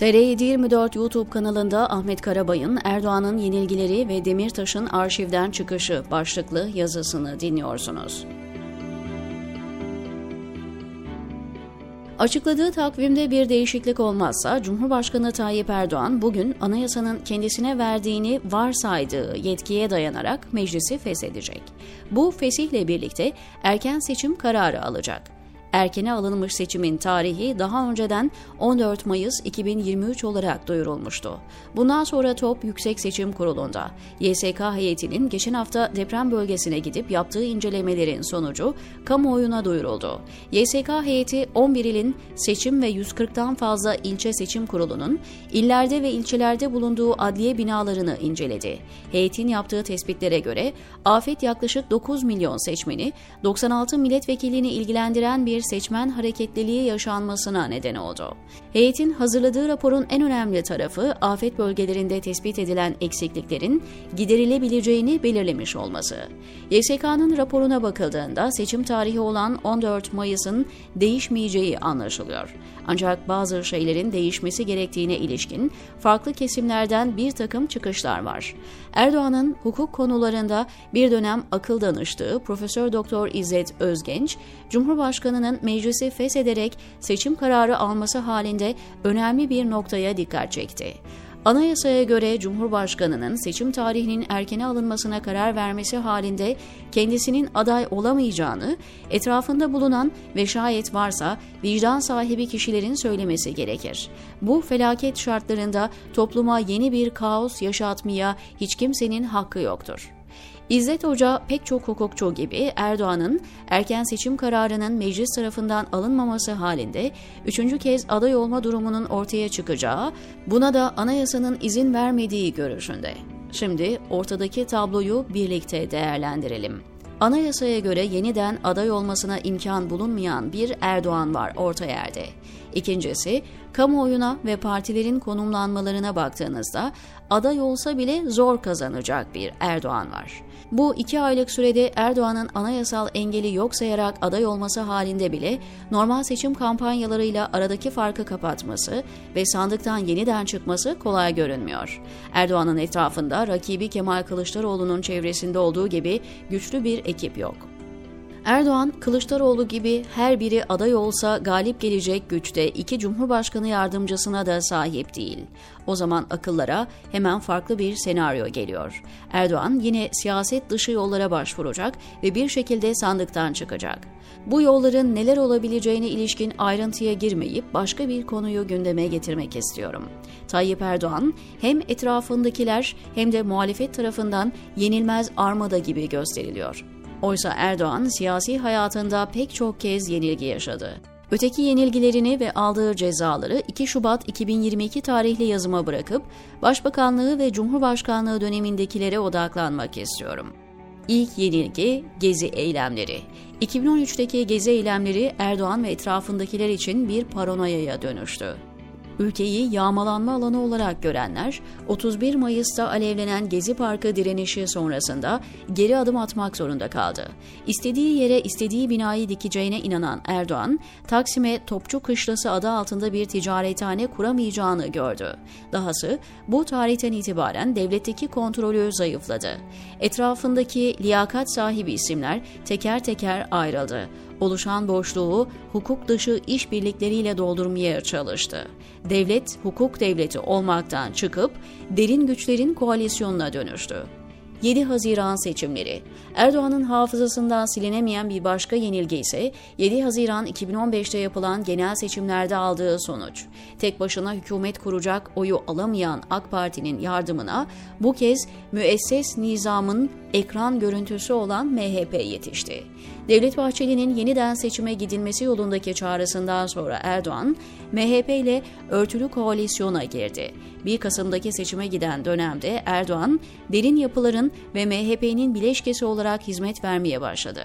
TR724 YouTube kanalında Ahmet Karabay'ın Erdoğan'ın yenilgileri ve Demirtaş'ın arşivden çıkışı başlıklı yazısını dinliyorsunuz. Açıkladığı takvimde bir değişiklik olmazsa Cumhurbaşkanı Tayyip Erdoğan bugün anayasanın kendisine verdiğini varsaydığı yetkiye dayanarak meclisi feshedecek. Bu fesihle birlikte erken seçim kararı alacak erkene alınmış seçimin tarihi daha önceden 14 Mayıs 2023 olarak duyurulmuştu. Bundan sonra top Yüksek Seçim Kurulu'nda. YSK heyetinin geçen hafta deprem bölgesine gidip yaptığı incelemelerin sonucu kamuoyuna duyuruldu. YSK heyeti 11 ilin seçim ve 140'tan fazla ilçe seçim kurulunun illerde ve ilçelerde bulunduğu adliye binalarını inceledi. Heyetin yaptığı tespitlere göre afet yaklaşık 9 milyon seçmeni, 96 milletvekilini ilgilendiren bir bir seçmen hareketliliği yaşanmasına neden oldu. Heyetin hazırladığı raporun en önemli tarafı afet bölgelerinde tespit edilen eksikliklerin giderilebileceğini belirlemiş olması. YSK'nın raporuna bakıldığında seçim tarihi olan 14 Mayıs'ın değişmeyeceği anlaşılıyor. Ancak bazı şeylerin değişmesi gerektiğine ilişkin farklı kesimlerden bir takım çıkışlar var. Erdoğan'ın hukuk konularında bir dönem akıl danıştığı Profesör Doktor İzzet Özgenç, Cumhurbaşkanı'nın meclisi feshederek seçim kararı alması halinde önemli bir noktaya dikkat çekti. Anayasaya göre Cumhurbaşkanı'nın seçim tarihinin erkene alınmasına karar vermesi halinde kendisinin aday olamayacağını, etrafında bulunan ve şayet varsa vicdan sahibi kişilerin söylemesi gerekir. Bu felaket şartlarında topluma yeni bir kaos yaşatmaya hiç kimsenin hakkı yoktur. İzzet Hoca pek çok hukukçu gibi Erdoğan'ın erken seçim kararının meclis tarafından alınmaması halinde üçüncü kez aday olma durumunun ortaya çıkacağı, buna da anayasanın izin vermediği görüşünde. Şimdi ortadaki tabloyu birlikte değerlendirelim. Anayasaya göre yeniden aday olmasına imkan bulunmayan bir Erdoğan var orta yerde. İkincisi, kamuoyuna ve partilerin konumlanmalarına baktığınızda aday olsa bile zor kazanacak bir Erdoğan var. Bu iki aylık sürede Erdoğan'ın anayasal engeli yok sayarak aday olması halinde bile normal seçim kampanyalarıyla aradaki farkı kapatması ve sandıktan yeniden çıkması kolay görünmüyor. Erdoğan'ın etrafında rakibi Kemal Kılıçdaroğlu'nun çevresinde olduğu gibi güçlü bir ekip yok. Erdoğan, Kılıçdaroğlu gibi her biri aday olsa galip gelecek güçte iki Cumhurbaşkanı yardımcısına da sahip değil. O zaman akıllara hemen farklı bir senaryo geliyor. Erdoğan yine siyaset dışı yollara başvuracak ve bir şekilde sandıktan çıkacak. Bu yolların neler olabileceğine ilişkin ayrıntıya girmeyip başka bir konuyu gündeme getirmek istiyorum. Tayyip Erdoğan hem etrafındakiler hem de muhalefet tarafından yenilmez armada gibi gösteriliyor. Oysa Erdoğan siyasi hayatında pek çok kez yenilgi yaşadı. Öteki yenilgilerini ve aldığı cezaları 2 Şubat 2022 tarihli yazıma bırakıp Başbakanlığı ve Cumhurbaşkanlığı dönemindekilere odaklanmak istiyorum. İlk yenilgi Gezi eylemleri. 2013'teki Gezi eylemleri Erdoğan ve etrafındakiler için bir paranoyaya dönüştü. Ülkeyi yağmalanma alanı olarak görenler, 31 Mayıs'ta alevlenen Gezi Parkı direnişi sonrasında geri adım atmak zorunda kaldı. İstediği yere istediği binayı dikeceğine inanan Erdoğan, Taksim'e Topçu Kışlası adı altında bir ticarethane kuramayacağını gördü. Dahası bu tarihten itibaren devletteki kontrolü zayıfladı. Etrafındaki liyakat sahibi isimler teker teker ayrıldı oluşan boşluğu hukuk dışı işbirlikleriyle doldurmaya çalıştı. Devlet hukuk devleti olmaktan çıkıp derin güçlerin koalisyonuna dönüştü. 7 Haziran seçimleri. Erdoğan'ın hafızasından silinemeyen bir başka yenilgi ise 7 Haziran 2015'te yapılan genel seçimlerde aldığı sonuç. Tek başına hükümet kuracak oyu alamayan AK Parti'nin yardımına bu kez müesses nizamın ekran görüntüsü olan MHP yetişti. Devlet Bahçeli'nin yeniden seçime gidilmesi yolundaki çağrısından sonra Erdoğan, MHP ile örtülü koalisyona girdi. 1 Kasım'daki seçime giden dönemde Erdoğan, derin yapıların ve MHP'nin bileşkesi olarak hizmet vermeye başladı.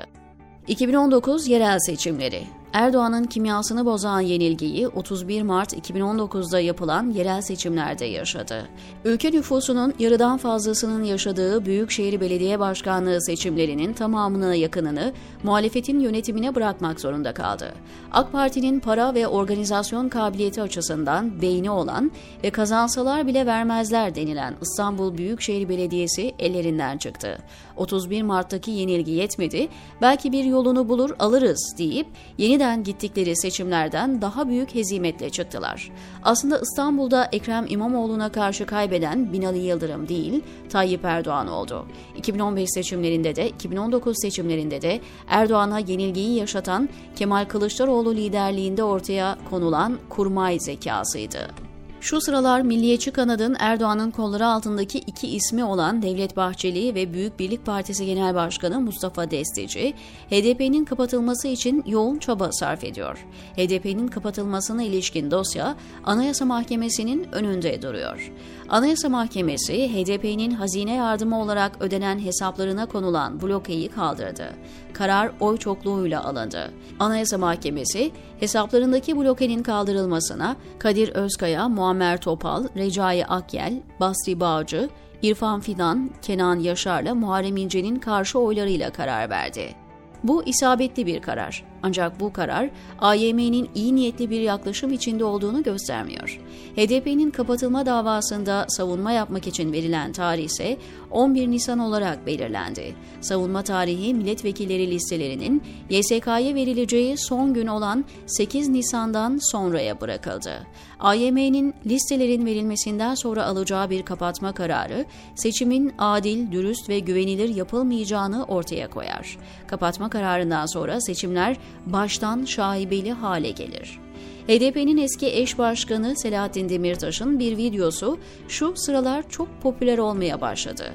2019 yerel seçimleri Erdoğan'ın kimyasını bozan yenilgiyi 31 Mart 2019'da yapılan yerel seçimlerde yaşadı. Ülke nüfusunun yarıdan fazlasının yaşadığı Büyükşehir Belediye Başkanlığı seçimlerinin tamamına yakınını muhalefetin yönetimine bırakmak zorunda kaldı. AK Parti'nin para ve organizasyon kabiliyeti açısından beyni olan ve kazansalar bile vermezler denilen İstanbul Büyükşehir Belediyesi ellerinden çıktı. 31 Mart'taki yenilgi yetmedi, belki bir yolunu bulur alırız deyip yeniden gittikleri seçimlerden daha büyük hezimetle çıktılar. Aslında İstanbul'da Ekrem İmamoğlu'na karşı kaybeden Binali Yıldırım değil, Tayyip Erdoğan oldu. 2015 seçimlerinde de 2019 seçimlerinde de Erdoğan'a yenilgiyi yaşatan Kemal Kılıçdaroğlu liderliğinde ortaya konulan kurmay zekasıydı. Şu sıralar Milliyetçi kanadın Erdoğan'ın kolları altındaki iki ismi olan Devlet Bahçeli ve Büyük Birlik Partisi Genel Başkanı Mustafa Destici, HDP'nin kapatılması için yoğun çaba sarf ediyor. HDP'nin kapatılmasına ilişkin dosya Anayasa Mahkemesi'nin önünde duruyor. Anayasa Mahkemesi, HDP'nin hazine yardımı olarak ödenen hesaplarına konulan blokeyi kaldırdı. Karar oy çokluğuyla alındı. Anayasa Mahkemesi, hesaplarındaki blokenin kaldırılmasına Kadir Özkaya, Muammer Topal, Recai Akyel, Basri Bağcı, İrfan Fidan, Kenan Yaşar'la Muharrem İnce'nin karşı oylarıyla karar verdi. Bu isabetli bir karar. Ancak bu karar AYM'nin iyi niyetli bir yaklaşım içinde olduğunu göstermiyor. HDP'nin kapatılma davasında savunma yapmak için verilen tarih ise 11 Nisan olarak belirlendi. Savunma tarihi milletvekilleri listelerinin YSK'ya verileceği son gün olan 8 Nisan'dan sonraya bırakıldı. AYM'nin listelerin verilmesinden sonra alacağı bir kapatma kararı seçimin adil, dürüst ve güvenilir yapılmayacağını ortaya koyar. Kapatma kararından sonra seçimler baştan şaibeli hale gelir. HDP'nin eski eş başkanı Selahattin Demirtaş'ın bir videosu şu sıralar çok popüler olmaya başladı.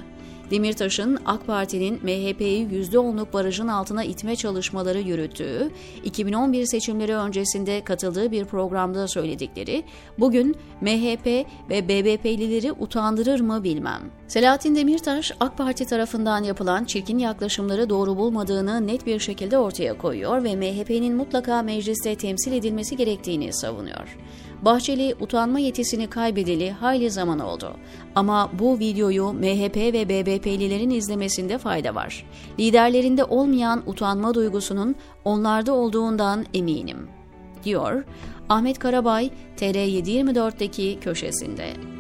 Demirtaş'ın AK Parti'nin MHP'yi %10'luk barajın altına itme çalışmaları yürüttüğü, 2011 seçimleri öncesinde katıldığı bir programda söyledikleri, bugün MHP ve BBP'lileri utandırır mı bilmem. Selahattin Demirtaş, AK Parti tarafından yapılan çirkin yaklaşımları doğru bulmadığını net bir şekilde ortaya koyuyor ve MHP'nin mutlaka mecliste temsil edilmesi gerektiğini savunuyor. Bahçeli utanma yetisini kaybedeli hayli zaman oldu. Ama bu videoyu MHP ve BBP'lilerin izlemesinde fayda var. Liderlerinde olmayan utanma duygusunun onlarda olduğundan eminim, diyor Ahmet Karabay TR724'deki köşesinde.